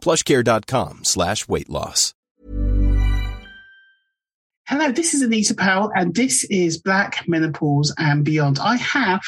plushcare.com slash weight loss. Hello, this is Anita Powell, and this is Black Menopause and Beyond. I have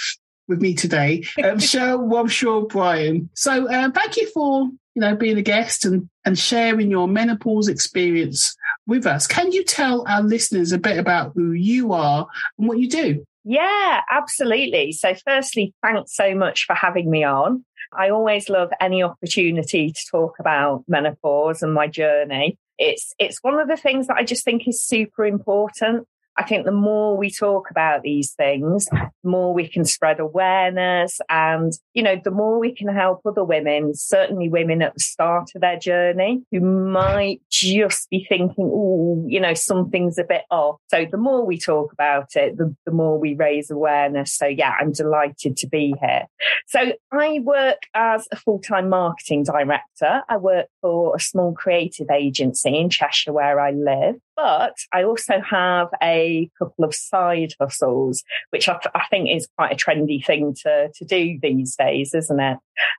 with me today um, Cheryl Robshaw Bryan. So, uh, thank you for you know being a guest and and sharing your menopause experience with us. Can you tell our listeners a bit about who you are and what you do? Yeah, absolutely. So, firstly, thanks so much for having me on. I always love any opportunity to talk about menopause and my journey. It's it's one of the things that I just think is super important. I think the more we talk about these things, the more we can spread awareness and, you know, the more we can help other women, certainly women at the start of their journey who might just be thinking, oh, you know, something's a bit off. So the more we talk about it, the, the more we raise awareness. So yeah, I'm delighted to be here. So I work as a full-time marketing director. I work for a small creative agency in Cheshire where I live. But I also have a couple of side hustles, which I, I, think is quite a trendy thing to, to do these days, isn't it?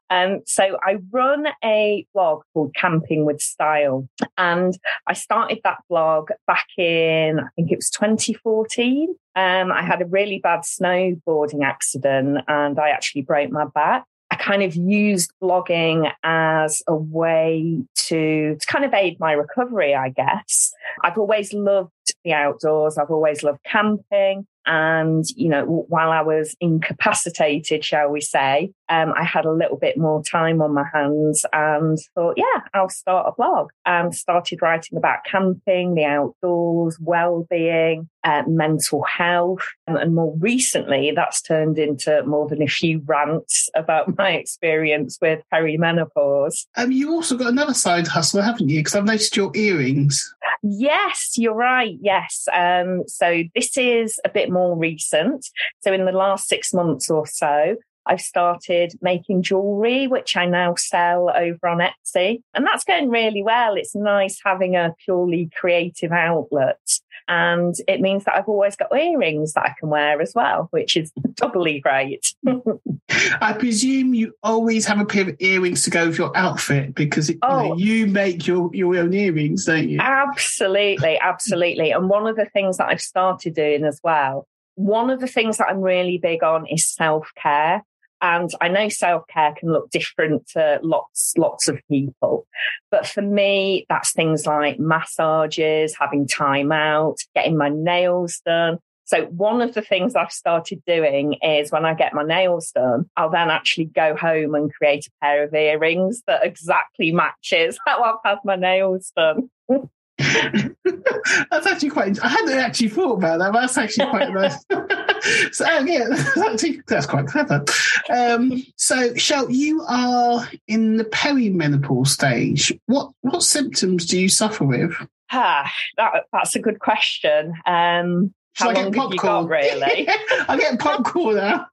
Um, so I run a blog called Camping with Style. And I started that blog back in, I think it was 2014. Um, I had a really bad snowboarding accident and I actually broke my back. Kind of used blogging as a way to, to kind of aid my recovery, I guess. I've always loved the outdoors. I've always loved camping. And, you know, while I was incapacitated, shall we say, um, I had a little bit more time on my hands and thought, yeah, I'll start a blog and started writing about camping, the outdoors, well-being, uh, mental health. And, and more recently, that's turned into more than a few rants about my experience with perimenopause. Um, you also got another side hustle, haven't you? Because I've noticed your earrings. Yes, you're right. Yes. Um, so this is a bit more recent. So in the last six months or so, I've started making jewelry, which I now sell over on Etsy. And that's going really well. It's nice having a purely creative outlet. And it means that I've always got earrings that I can wear as well, which is doubly great. I presume you always have a pair of earrings to go with your outfit because it, oh, you, know, oh. you, make your, your own earrings, don't you? Absolutely, absolutely. And one of the things that I've started doing as well, one of the things that I'm really big on is self care. And I know self care can look different to lots, lots of people. But for me, that's things like massages, having time out, getting my nails done. So one of the things I've started doing is when I get my nails done, I'll then actually go home and create a pair of earrings that exactly matches how I've had my nails done. that's actually quite. I hadn't actually thought about that. That's actually quite nice. so uh, yeah, that's, that's quite clever. Um, so, Shell, you are in the perimenopause stage. What what symptoms do you suffer with? Ah, that, that's a good question. Um, how long have you got, really? I get popcorn now.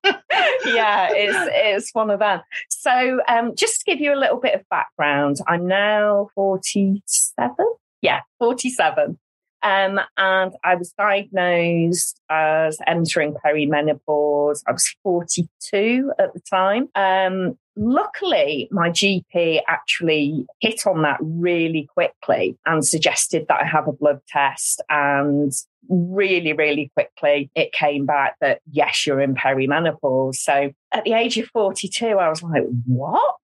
yeah, it's it's one of them. So, um, just to give you a little bit of background, I'm now 47 yeah, 47. Um, and I was diagnosed as entering perimenopause. I was 42 at the time. Um, luckily, my GP actually hit on that really quickly and suggested that I have a blood test. And really, really quickly, it came back that yes, you're in perimenopause. So at the age of 42, I was like, what?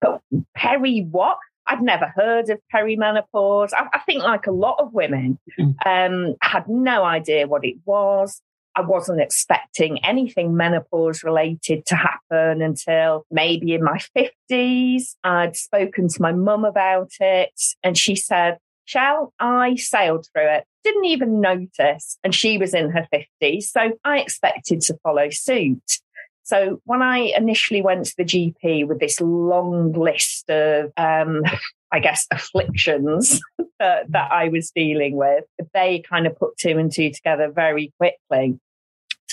But peri what? I'd never heard of perimenopause. I, I think, like a lot of women, mm. um, had no idea what it was. I wasn't expecting anything menopause related to happen until maybe in my 50s. I'd spoken to my mum about it, and she said, Shell, I sailed through it, didn't even notice. And she was in her 50s. So I expected to follow suit. So when I initially went to the GP with this long list of, um, I guess, afflictions that, that I was dealing with, they kind of put two and two together very quickly.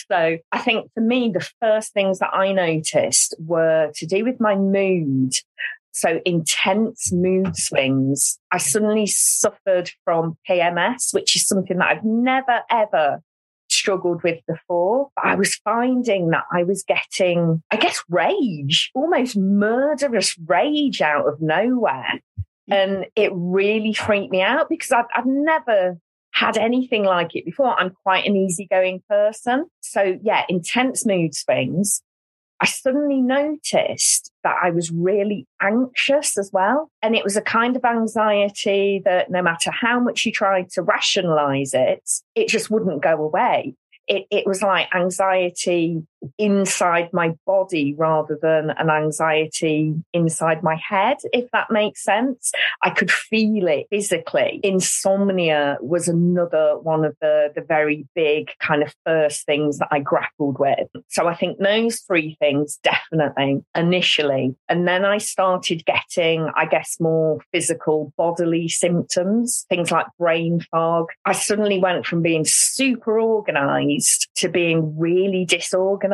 So I think for me, the first things that I noticed were to do with my mood. So intense mood swings. I suddenly suffered from PMS, which is something that I've never ever struggled with before. I was finding that I was getting, I guess, rage, almost murderous rage out of nowhere. Mm. And it really freaked me out because I've, I've never had anything like it before. I'm quite an easygoing person. So yeah, intense mood swings. I suddenly noticed that I was really anxious as well. And it was a kind of anxiety that no matter how much you tried to rationalize it, it just wouldn't go away it, it was like anxiety inside my body rather than an anxiety inside my head, if that makes sense. I could feel it physically. Insomnia was another one of the, the very big kind of first things that I grappled with. So I think those three things definitely initially. And then I started getting, I guess, more physical bodily symptoms, things like brain fog. I suddenly went from being super organized to being really disorganized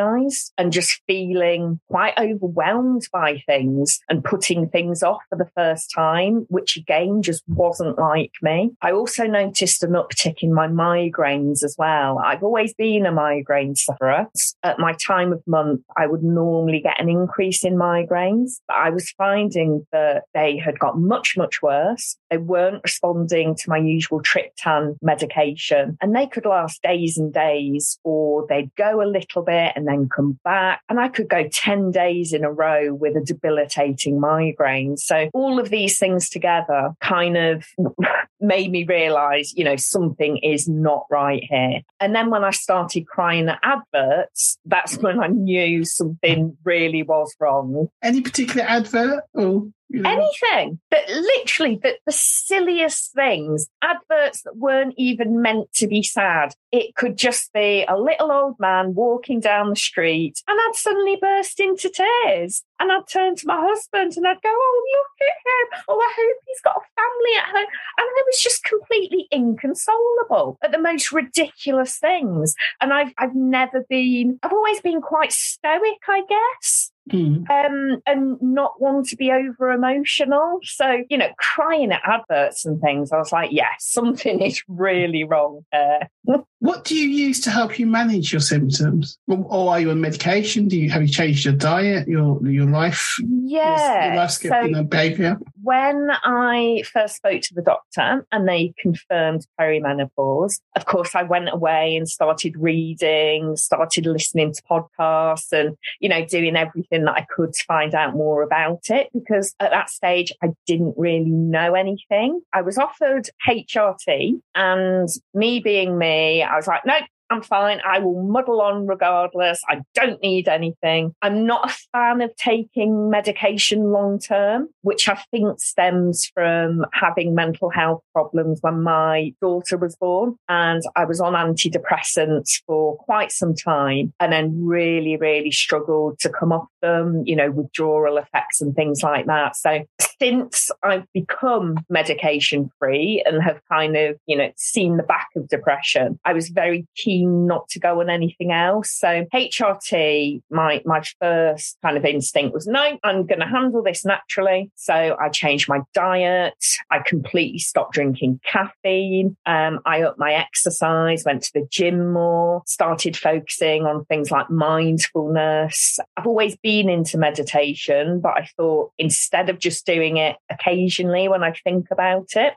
and just feeling quite overwhelmed by things and putting things off for the first time, which again just wasn't like me. I also noticed an uptick in my migraines as well. I've always been a migraine sufferer. At my time of month, I would normally get an increase in migraines, but I was finding that they had got much, much worse. They weren't responding to my usual triptan medication and they could last days and days or they'd go a little bit and then come back. And I could go 10 days in a row with a debilitating migraine. So all of these things together kind of made me realize, you know, something is not right here. And then when I started crying at adverts, that's when I knew something really was wrong. Any particular advert? Or you know? Anything but literally that the silliest things, adverts that weren't even meant to be sad. It could just be a little old man walking down the street and I'd suddenly burst into tears. And I'd turn to my husband and I'd go, Oh, look at him. Oh, I hope he's got a family at home. And I was just completely inconsolable at the most ridiculous things. And I've I've never been I've always been quite stoic, I guess. Mm. Um, and not want to be over emotional. So, you know, crying at adverts and things, I was like, yeah, something is really wrong there. what do you use to help you manage your symptoms? Or are you on medication? Do you have you changed your diet, your your life? Yeah. Your, life so you know, behavior? When I first spoke to the doctor and they confirmed perimenopause, of course, I went away and started reading, started listening to podcasts and, you know, doing everything that I could find out more about it because at that stage I didn't really know anything. I was offered HRT and me being me, I was like, no, I'm fine. I will muddle on regardless. I don't need anything. I'm not a fan of taking medication long term, which I think stems from having mental health problems when my daughter was born. And I was on antidepressants for quite some time and then really, really struggled to come off them, you know, withdrawal effects and things like that. So since I've become medication free and have kind of, you know, seen the back of depression, I was very keen not to go on anything else. So HRT, my my first kind of instinct was no, I'm going to handle this naturally. So I changed my diet. I completely stopped drinking caffeine. Um, I upped my exercise, went to the gym more, started focusing on things like mindfulness. I've always been into meditation, but I thought instead of just doing it occasionally when I think about it,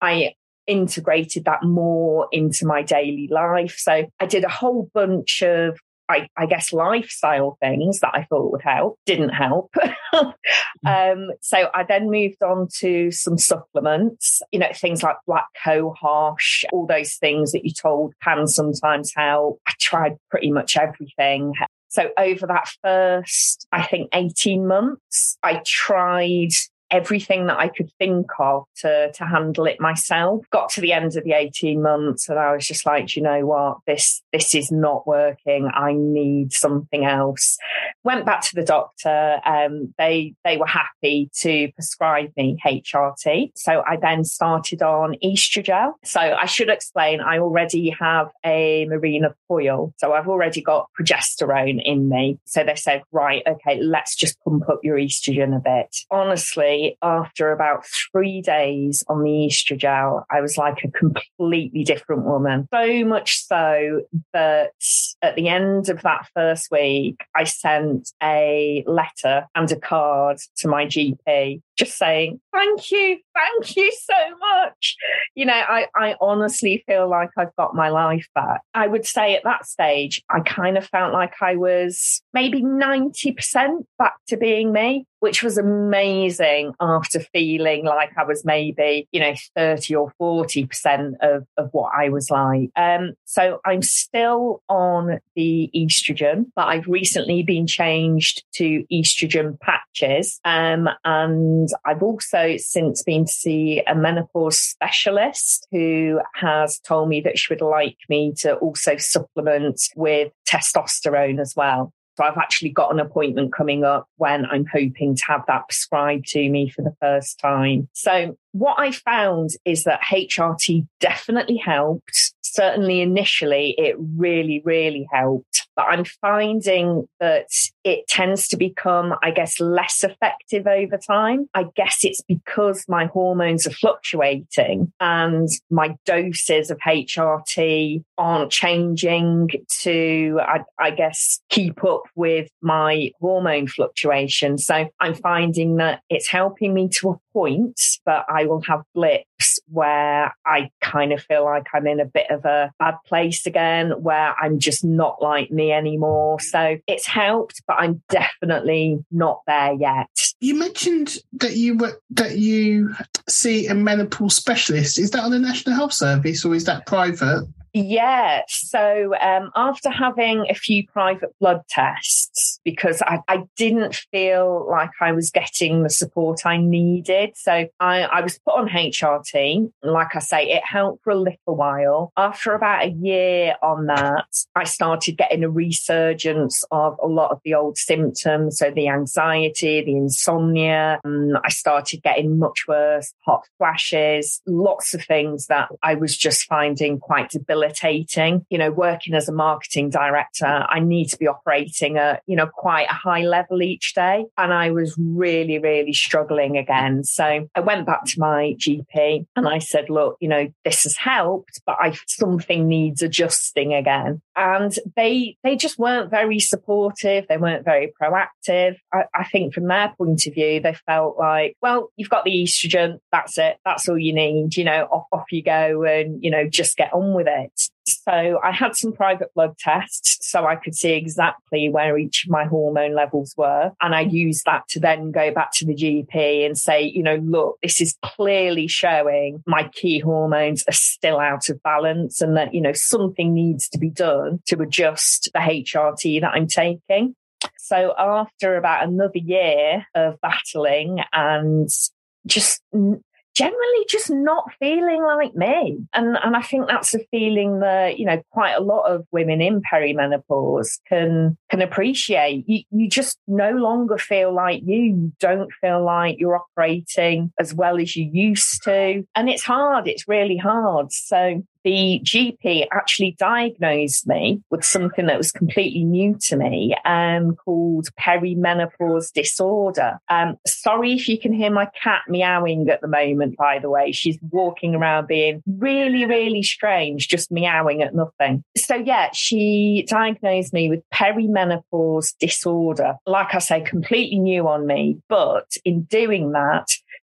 I integrated that more into my daily life. So I did a whole bunch of I, I, guess lifestyle things that I thought would help didn't help. um, so I then moved on to some supplements, you know, things like black cohosh, all those things that you told can sometimes help. I tried pretty much everything. So over that first, I think 18 months, I tried everything that I could think of to to handle it myself. Got to the end of the 18 months and I was just like, you know what, this this is not working. I need something else. Went back to the doctor. Um, they they were happy to prescribe me HRT. So I then started on Oestrogel. So I should explain I already have a Mirena coil. So I've already got progesterone in me. So they said, right, okay, let's just pump up your estrogen a bit. Honestly, after about three days on the Oestrogel, I was like a completely different woman. So much so that at the end of that first week, I sent a letter and a card to my GP just saying, thank you, thank you so much. You know, I, I honestly feel like I've got my life back. I would say at that stage, I kind of felt like I was maybe 90% back to being me which was amazing after feeling like I was maybe, you know, 30 or 40% of, of what I was like. Um, so I'm still on the estrogen, but I've recently been changed to estrogen patches. Um, and I've also since been to see a menopause specialist who has told me that she would like me to also supplement with testosterone as well. So I've actually got an appointment coming up when I'm hoping to have that prescribed to me for the first time. So what I found is that HRT definitely helped. Certainly initially, it really, really helped. But I'm finding that it tends to become, I guess, less effective over time. I guess it's because my hormones are fluctuating and my doses of HRT aren't changing to, I, I guess, keep up with my hormone fluctuation. So I'm finding that it's helping me to a point, but I will have blips where I kind of feel like I'm in a bit of a bad place again, where I'm just not like me anymore. So it's helped, but I'm definitely not there yet. You mentioned that you were that you see a menopause specialist. Is that on the National Health Service or is that private? Yeah. So um, after having a few private blood tests, because I, I, didn't feel like I was getting the support I needed. So I, I, was put on HRT. Like I say, it helped for a little while. After about a year on that, I started getting a resurgence of a lot of the old symptoms. So the anxiety, the insomnia. I started getting much worse, hot flashes, lots of things that I was just finding quite debilitating You know, working as a marketing director, I need to be operating at, you know, quite a high level each day. And I was really, really struggling again. So I went back to my GP and I said, look, you know, this has helped, but I something needs adjusting again. And they they just weren't very supportive. They weren't very proactive. I, I think from their point of view, they felt like, well, you've got the estrogen, that's it, that's all you need, you know, off off you go and, you know, just get on with it. So I had some private blood tests so I could see exactly where each of my hormone levels were. And I used that to then go back to the GP and say, you know, look, this is clearly showing my key hormones are still out of balance and that, you know, something needs to be done to adjust the HRT that I'm taking. So after about another year of battling and just generally just not feeling like me. And, and I think that's a feeling that, you know, quite a lot of women in perimenopause can, can appreciate. You, you just no longer feel like you. you don't feel like you're operating as well as you used to. And it's hard. It's really hard. So the GP actually diagnosed me with something that was completely new to me um, called perimenopause disorder. Um, sorry if you can hear my cat meowing at the moment, by the way. She's walking around being really, really strange, just meowing at nothing. So, yeah, she diagnosed me with perimenopause disorder. Like I say, completely new on me. But in doing that,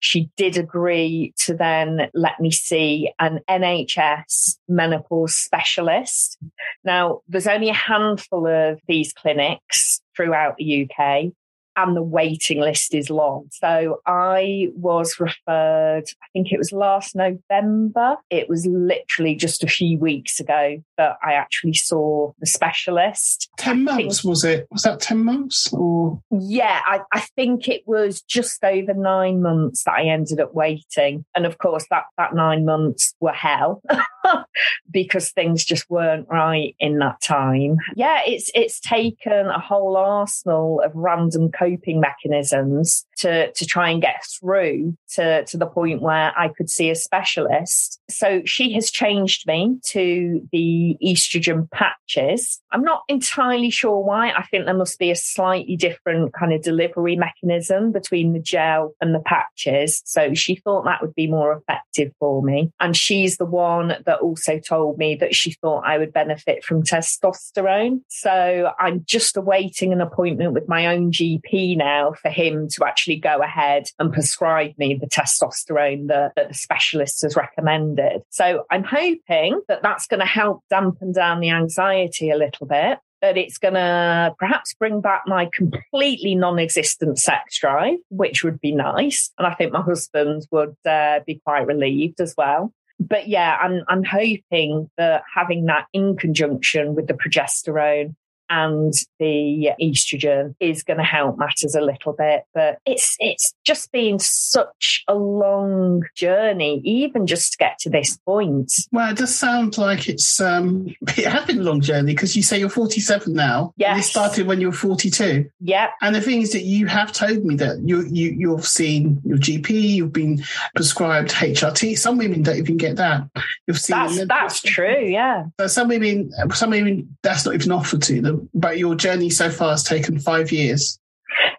she did agree to then let me see an NHS menopause specialist. Now, there's only a handful of these clinics throughout the UK and the waiting list is long. So I was referred, I think it was last November. It was literally just a few weeks ago that I actually saw the specialist. 10 months, think, was it? Was that 10 months or? Yeah, I, I think it was just over nine months that I ended up waiting. And of course, that, that nine months were hell because things just weren't right in that time. Yeah, it's, it's taken a whole arsenal of random coping mechanisms to, to try and get through to, to the point where I could see a specialist. So she has changed me to the estrogen patches. I'm not entirely sure why. I think there must be a slightly different kind of delivery mechanism between the gel and the patches. So she thought that would be more effective for me. And she's the one that also told me that she thought I would benefit from testosterone. So I'm just awaiting an appointment with my own GP now for him to actually go ahead and prescribe me the testosterone that, that the specialist has recommended. So I'm hoping that that's going to help dampen down the anxiety a little bit that it's going to perhaps bring back my completely non-existent sex drive, which would be nice. And I think my husband would uh, be quite relieved as well. But yeah, I'm, I'm hoping that having that in conjunction with the progesterone and the estrogen is going to help matters a little bit. But it's it's just been such a long journey, even just to get to this point. Well, it does sound like it's um it has been a long journey because you say you're 47 now. Yeah, it started when you were 42. Yeah, and the thing is that you have told me that you you you've seen your GP, you've been prescribed HRT. Some women don't even get that. You've seen that's, that's true. Yeah, so some women, some women that's not even offered to them but your journey so far has taken five years.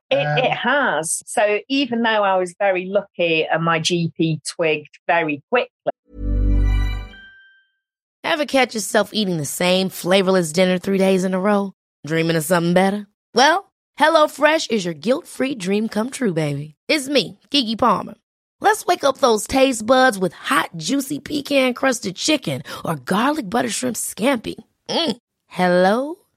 It, um, it, has. So even though I was very lucky and my GP twigged very quickly. Ever catch yourself eating the same flavorless dinner three days in a row? Dreaming of something better? Well, HelloFresh is your guilt free dream come true, baby. It's me, Keke Palmer. Let's wake up those taste buds with hot, juicy pecan crusted chicken or garlic butter shrimp scampi. Mm. Hello?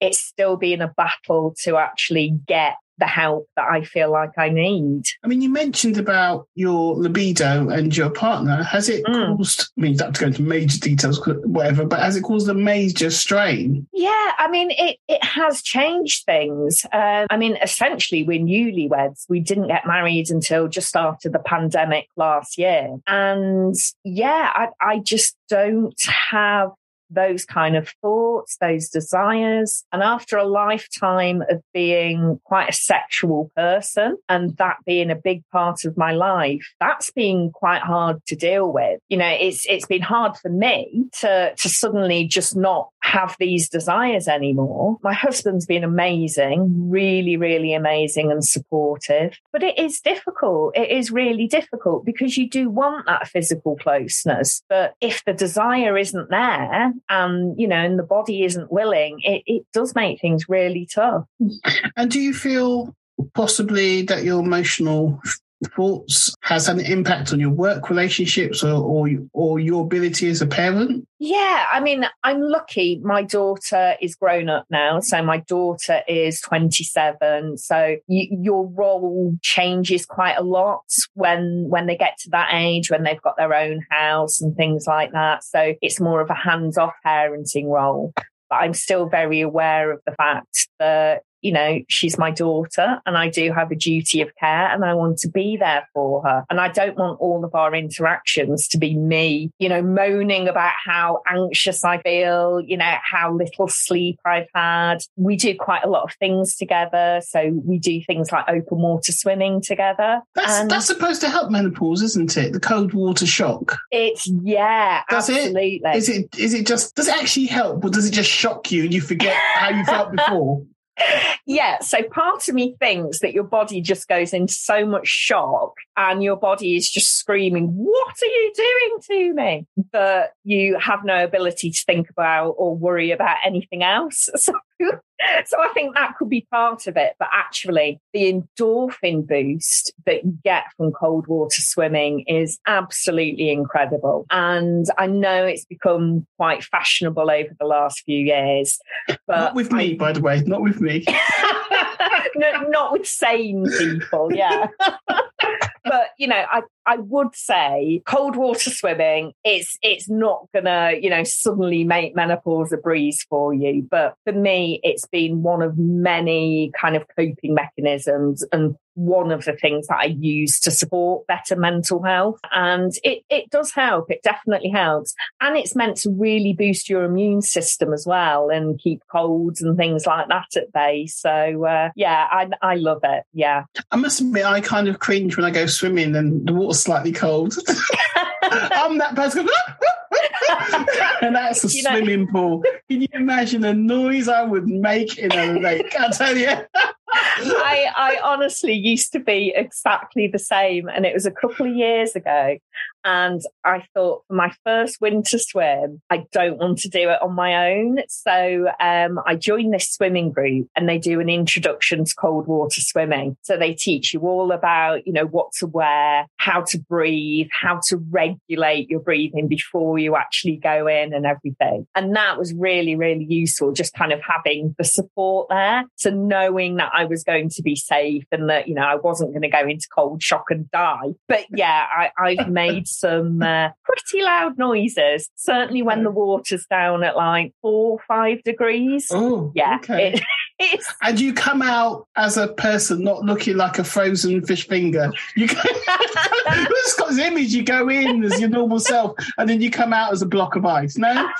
it's still been a battle to actually get the help that I feel like I need. I mean, you mentioned about your libido and your partner. Has it mm. caused, I mean, you have to go into major details, whatever, but has it caused a major strain? Yeah, I mean, it, it has changed things. Uh, I mean, essentially, we're newlyweds. We didn't get married until just after the pandemic last year. And yeah, I, I just don't have those kind of thoughts, those desires. And after a lifetime of being quite a sexual person and that being a big part of my life, that's been quite hard to deal with. You know, it's, it's been hard for me to, to suddenly just not have these desires anymore. My husband's been amazing, really, really amazing and supportive, but it is difficult. It is really difficult because you do want that physical closeness. But if the desire isn't there and, you know, and the body isn't willing, it, it does make things really tough. And do you feel possibly that your emotional thoughts has an impact on your work relationships or, or, or your ability as a parent? Yeah, I mean, I'm lucky. My daughter is grown up now. So my daughter is 27. So your role changes quite a lot when, when they get to that age, when they've got their own house and things like that. So it's more of a hands off parenting role but I'm still very aware of the fact that you know, she's my daughter and I do have a duty of care and I want to be there for her. And I don't want all of our interactions to be me, you know, moaning about how anxious I feel, you know, how little sleep I've had. We do quite a lot of things together. So we do things like open water swimming together. That's, and that's supposed to help menopause, isn't it? The cold water shock. It's, yeah, does absolutely. It, is it, is it just, does it actually help or does it just shock you and you forget how you felt before? yeah. So part of me thinks that your body just goes into so much shock and your body is just screaming, What are you doing to me? But you have no ability to think about or worry about anything else. So so I think that could be part of it. But actually, the endorphin boost that you get from cold water swimming is absolutely incredible. And I know it's become quite fashionable over the last few years. But not with me, I, by the way, not with me. no, not with sane people, yeah. but you know, I, I would say cold water swimming, it's it's not gonna, you know, suddenly make menopause a breeze for you. But for me, it's been one of many kind of coping mechanisms and one of the things that I use to support better mental health. And it, it does help. It definitely helps. And it's meant to really boost your immune system as well and keep colds and things like that at bay. So, uh, yeah, I, I love it. Yeah. I must admit, I kind of cringe when I go swimming and the water's slightly cold. I'm that person. and that's a you swimming know. pool. Can you imagine the noise I would make in a lake? I tell you. I, I honestly used to be exactly the same. And it was a couple of years ago. And I thought for my first winter swim, I don't want to do it on my own. So um, I joined this swimming group and they do an introduction to cold water swimming. So they teach you all about, you know, what to wear, how to breathe, how to regulate your breathing before you actually go in and everything. And that was really, really useful, just kind of having the support there. So knowing that I was going to be safe and that, you know, I wasn't going to go into cold shock and die. But yeah, I, I've made some uh, pretty loud noises, certainly when the water's down at like four, or five degrees. Oh, yeah. Okay. It, it's... And you come out as a person not looking like a frozen fish finger. You go, it's got this image, you go in as your normal self and then you come out as a block of ice. No?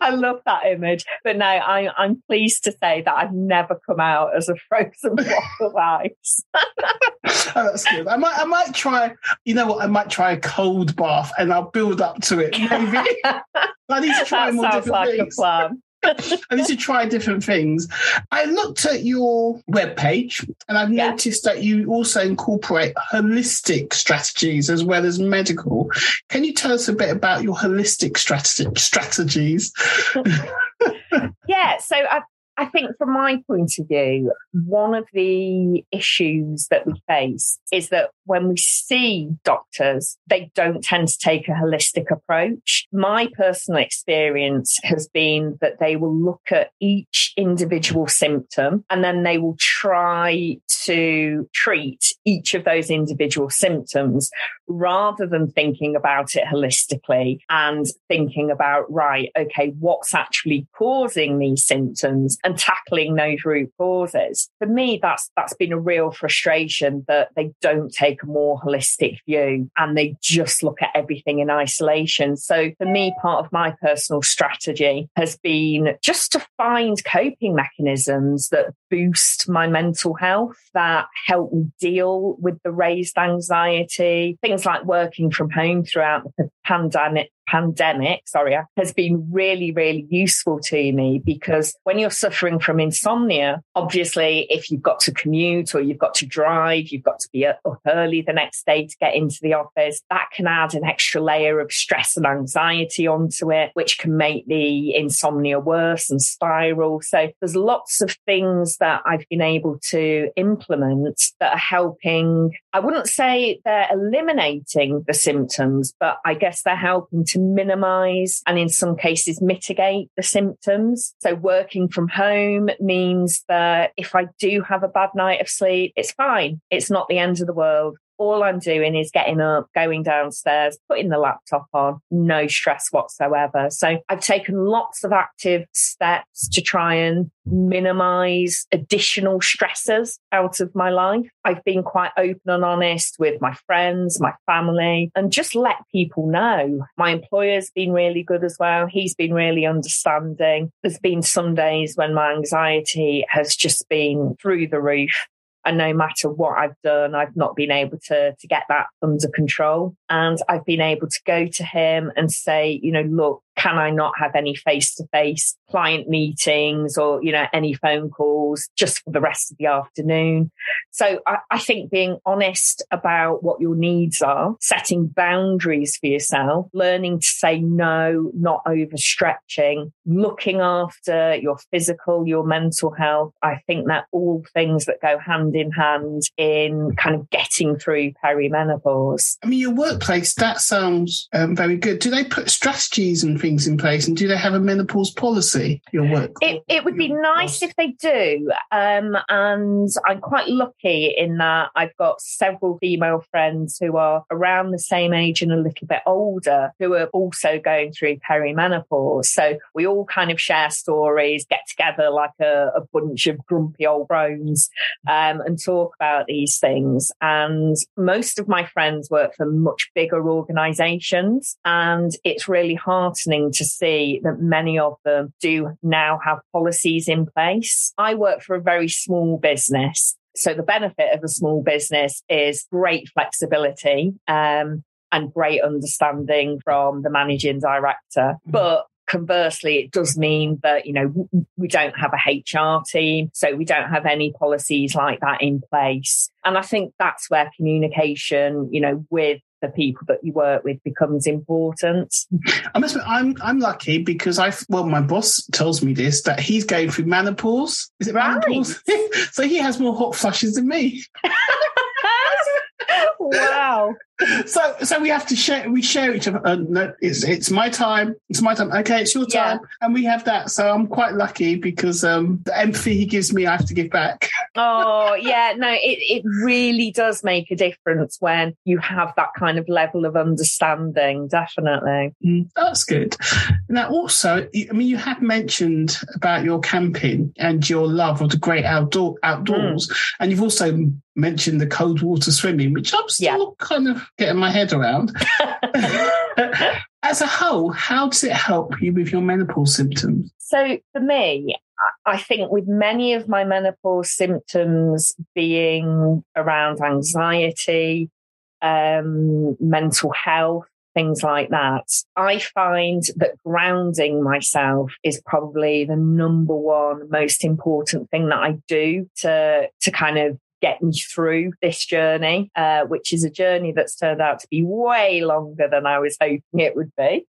I love that image. But no, I, I'm pleased to say that I've never come out as a frozen block of ice. Oh, that's good. I might, I might try, you know what, I might try a cold bath and I'll build up to it. Maybe. I need to try that more sounds different like things. a plan. I need to try different things. I looked at your webpage and I've Yeah. noticed that you also incorporate holistic strategies as well as medical. Can you tell us a bit about your holistic strat- strategies? yeah, so I, I think from my point of view, one of the issues that we face is that when we see doctors, they don't tend to take a holistic approach. My personal experience has been that they will look at each individual symptom and then they will try to treat each of those individual symptoms rather than thinking about it holistically and thinking about, right, okay, what's actually causing these symptoms and tackling those root causes. For me, that's, that's been a real frustration that they don't take a more holistic view and they just look at everything in isolation. So for me, part of my personal strategy has been just to find coping mechanisms that boost my mental health, that help me deal with the raised anxiety, things like working from home throughout the pandemic pandemic, sorry, has been really, really useful to me because when you're suffering from insomnia, obviously, if you've got to commute or you've got to drive, you've got to be up early the next day to get into the office, that can add an extra layer of stress and anxiety onto it, which can make the insomnia worse and spiral. So there's lots of things that I've been able to implement that are helping. I wouldn't say they're eliminating the symptoms, but I guess they're helping to minimize and in some cases mitigate the symptoms. So working from home means that if I do have a bad night of sleep, it's fine. It's not the end of the world all I'm doing is getting up, going downstairs, putting the laptop on, no stress whatsoever. So I've taken lots of active steps to try and minimize additional stressors out of my life. I've been quite open and honest with my friends, my family, and just let people know. My employer's been really good as well. He's been really understanding. There's been some days when my anxiety has just been through the roof. And no matter what I've done, I've not been able to, to get that under control. And I've been able to go to him and say, you know, look, can I not have any face to face client meetings or, you know, any phone calls just for the rest of the afternoon? So I, I, think being honest about what your needs are, setting boundaries for yourself, learning to say no, not overstretching, looking after your physical, your mental health. I think that all things that go hand in hand in kind of getting through perimenopause. I mean, your workplace, that sounds um, very good. Do they put strategies and things in place? And do they have a menopause policy, your work? It, it would be nice if they do. Um, and I'm quite lucky in that I've got several female friends who are around the same age and a little bit older who are also going through perimenopause. So we all kind of share stories, get together like a, a bunch of grumpy old crones um, and talk about these things. And most of my friends work for much bigger organizations. And it's really heartening to see that many of them do now have policies in place. I work for a very small business. So the benefit of a small business is great flexibility. Um, and great understanding from the managing director. Mm-hmm. But conversely, it does mean that, you know, we don't have a HR team. So we don't have any policies like that in place. And I think that's where communication, you know, with the people that you work with becomes important. I must admit, I'm I'm lucky because I well, my boss tells me this that he's going through menopause. Is it right. menopause? so he has more hot flushes than me. wow. So so we have to share we share each other. Uh, no, it's it's my time. It's my time. Okay it's your time. Yeah. and we have that. So i'm quite lucky because um the empathy he gives me i have to give back. Oh yeah. No it, it really does make a difference when you have that kind of level of understanding. Definitely. Mm, that's good. Now also i mean you have mentioned about your camping and your love of the great outdoor outdoors. Mm. and you've also mentioned the cold water swimming which i'm still yeah. kind of getting my head around. As a whole, how does it help you with your menopause symptoms? So, for me, I think with many of my menopause symptoms being around anxiety, um, mental health, things like that. I find that grounding myself is probably the number one most important thing that I do to to kind of get me through this journey, uh, which is a journey that's turned out to be way longer than I was hoping it would be.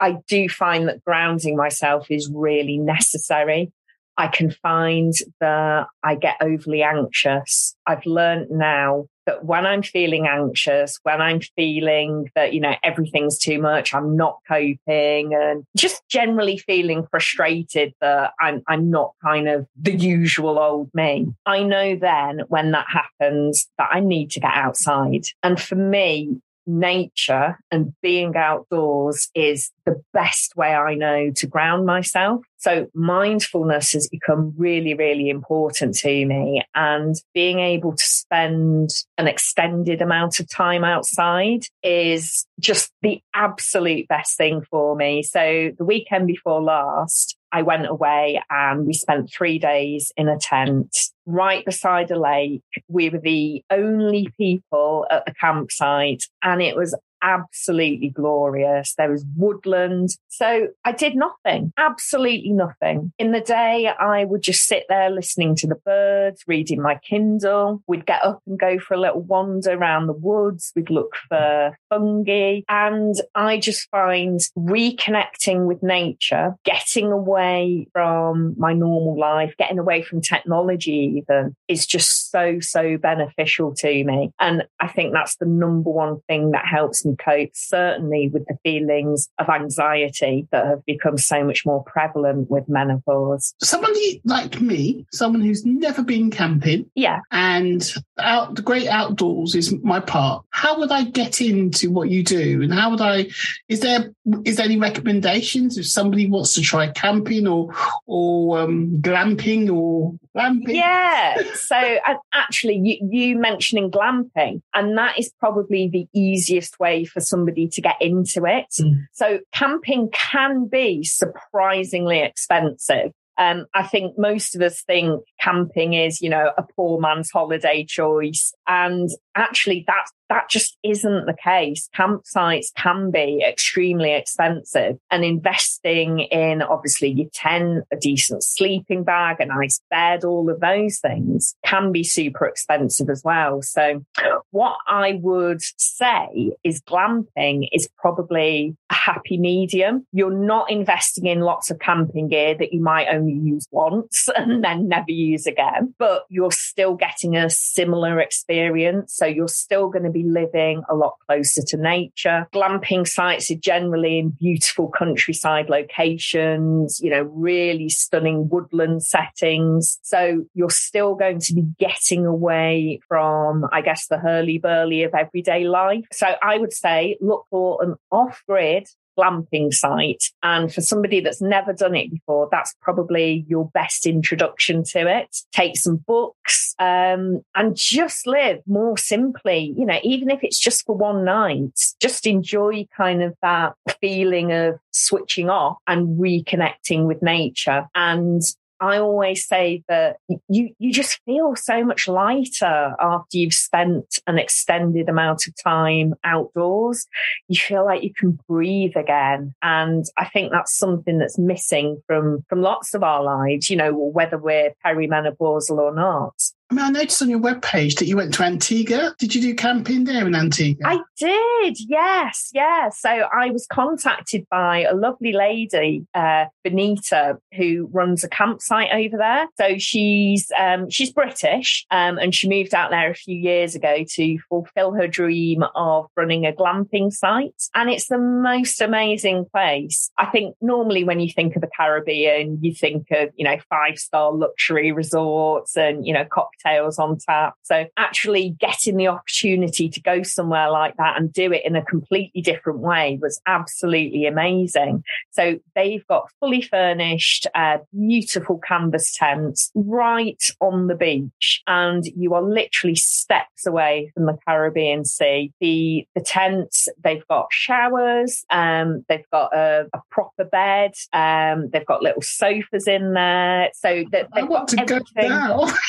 I do find that grounding myself is really necessary. I can find that I get overly anxious. I've learned now that when I'm feeling anxious, when I'm feeling that, you know, everything's too much, I'm not coping and just generally feeling frustrated that I'm, I'm not kind of the usual old me. I know then when that happens that I need to get outside. And for me, nature and being outdoors is the best way I know to ground myself. So mindfulness has become really, really important to me and being able to spend an extended amount of time outside is just the absolute best thing for me. So the weekend before last, I went away and we spent three days in a tent right beside a lake. We were the only people at the campsite and it was absolutely glorious. There was woodland. So I did nothing, absolutely nothing. In the day, I would just sit there listening to the birds, reading my Kindle. We'd get up and go for a little wander around the woods. We'd look for fungi. And I just find reconnecting with nature, getting away from my normal life, getting away from technology even is just so, so beneficial to me. And I think that's the number one thing that helps me cope, certainly with the feelings of anxiety that have become so much more prevalent with menopause. Somebody like me, someone who's never been camping, yeah, and out the great outdoors is my part. How would I get into what you do, and how would I? Is there is there any recommendations if somebody wants to try camping or or um, glamping or glamping? Yeah. So actually, you, you mentioning glamping, and that is probably the easiest way for somebody to get into it. Mm. So camping can be surprisingly expensive. Um, I think most of us think camping is, you know, a poor man's holiday choice. And actually that's that just isn't the case. Campsites can be extremely expensive and investing in obviously your tent, a decent sleeping bag, a nice bed, all of those things can be super expensive as well. So what I would say is glamping is probably a happy medium. You're not investing in lots of camping gear that you might only use once and then never use again, but you're still getting a similar experience. So you're still going to be living a lot closer to nature. Glamping sites are generally in beautiful countryside locations, you know, really stunning woodland settings. So you're still going to be getting away from, I guess, the hurly burly of everyday life. So I would say look for an off grid glamping site. And for somebody that's never done it before, that's probably your best introduction to it. Take some books um, and just live more simply. You know, even if it's just for one night, just enjoy kind of that feeling of switching off and reconnecting with nature. And I always say that you, you just feel so much lighter after you've spent an extended amount of time outdoors. You feel like you can breathe again. And I think that's something that's missing from, from lots of our lives, you know, whether we're perimenopausal or not. I mean, I noticed on your webpage that you went to Antigua. Did you do camping there in Antigua? I did, yes, yeah. So I was contacted by a lovely lady, uh, Benita, who runs a campsite over there. So she's um, she's British, um, and she moved out there a few years ago to fulfill her dream of running a glamping site. And it's the most amazing place. I think normally when you think of the Caribbean, you think of you know five star luxury resorts and you know cocktails on tap. So actually getting the opportunity to go somewhere like that and do it in a completely different way was absolutely amazing. So they've got fully furnished, uh, beautiful canvas tents right on the beach and you are literally steps away from the Caribbean Sea. The, the tents, they've got showers, um, they've got a, a proper bed, um, they've got little sofas in there. So that they've got everything.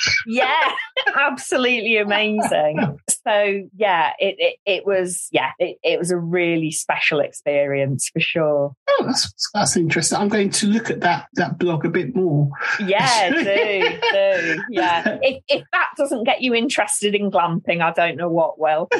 yeah, absolutely amazing. So yeah, it, it, it was yeah, it, it was a really special experience for sure. Oh, that's, that's interesting. I'm going to look at that that blog a bit more. Yeah, do do yeah. If if that doesn't get you interested in glamping, I don't know what will.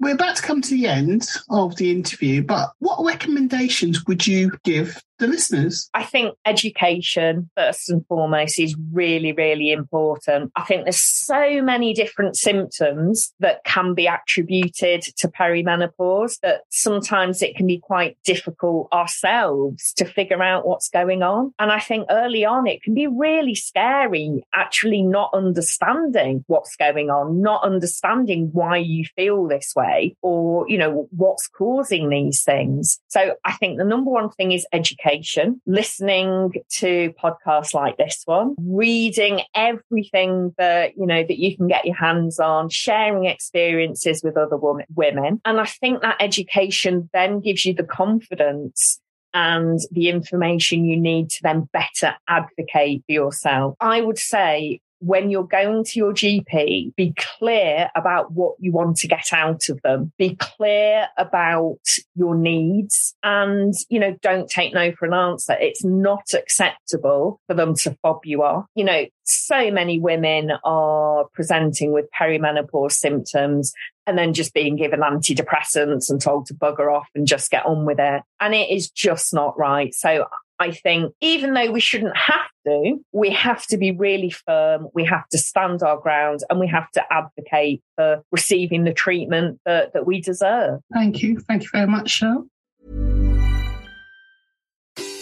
We're about to come to the end of the interview, but what recommendations would you give the listeners? I think education, first and foremost, is really, really important. I think there's so many different symptoms that can be attributed to perimenopause that sometimes it can be quite difficult ourselves to figure out what's going on. And I think early on, it can be really scary actually not understanding what's going on, not understanding why you feel this way or, you know, what's causing these things. So I think the number one thing is education, listening to podcasts like this one, reading everything that, you know, that you can get your hands on, sharing experiences with other women. And I think that education then gives you the confidence and the information you need to then better advocate for yourself. I would say when you're going to your GP, be clear about what you want to get out of them. Be clear about your needs and, you know, don't take no for an answer. It's not acceptable for them to fob you off. You know, so many women are presenting with perimenopause symptoms and then just being given antidepressants and told to bugger off and just get on with it. And it is just not right. So I think even though we shouldn't have to, we have to be really firm. We have to stand our ground and we have to advocate for receiving the treatment that, that we deserve. Thank you. Thank you very much, Cheryl.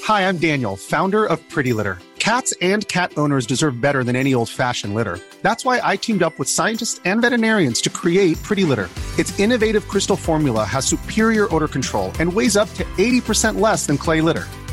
Hi, I'm Daniel, founder of Pretty Litter. Cats and cat owners deserve better than any old fashioned litter. That's why I teamed up with scientists and veterinarians to create Pretty Litter. Its innovative crystal formula has superior odor control and weighs up to 80% less than clay litter.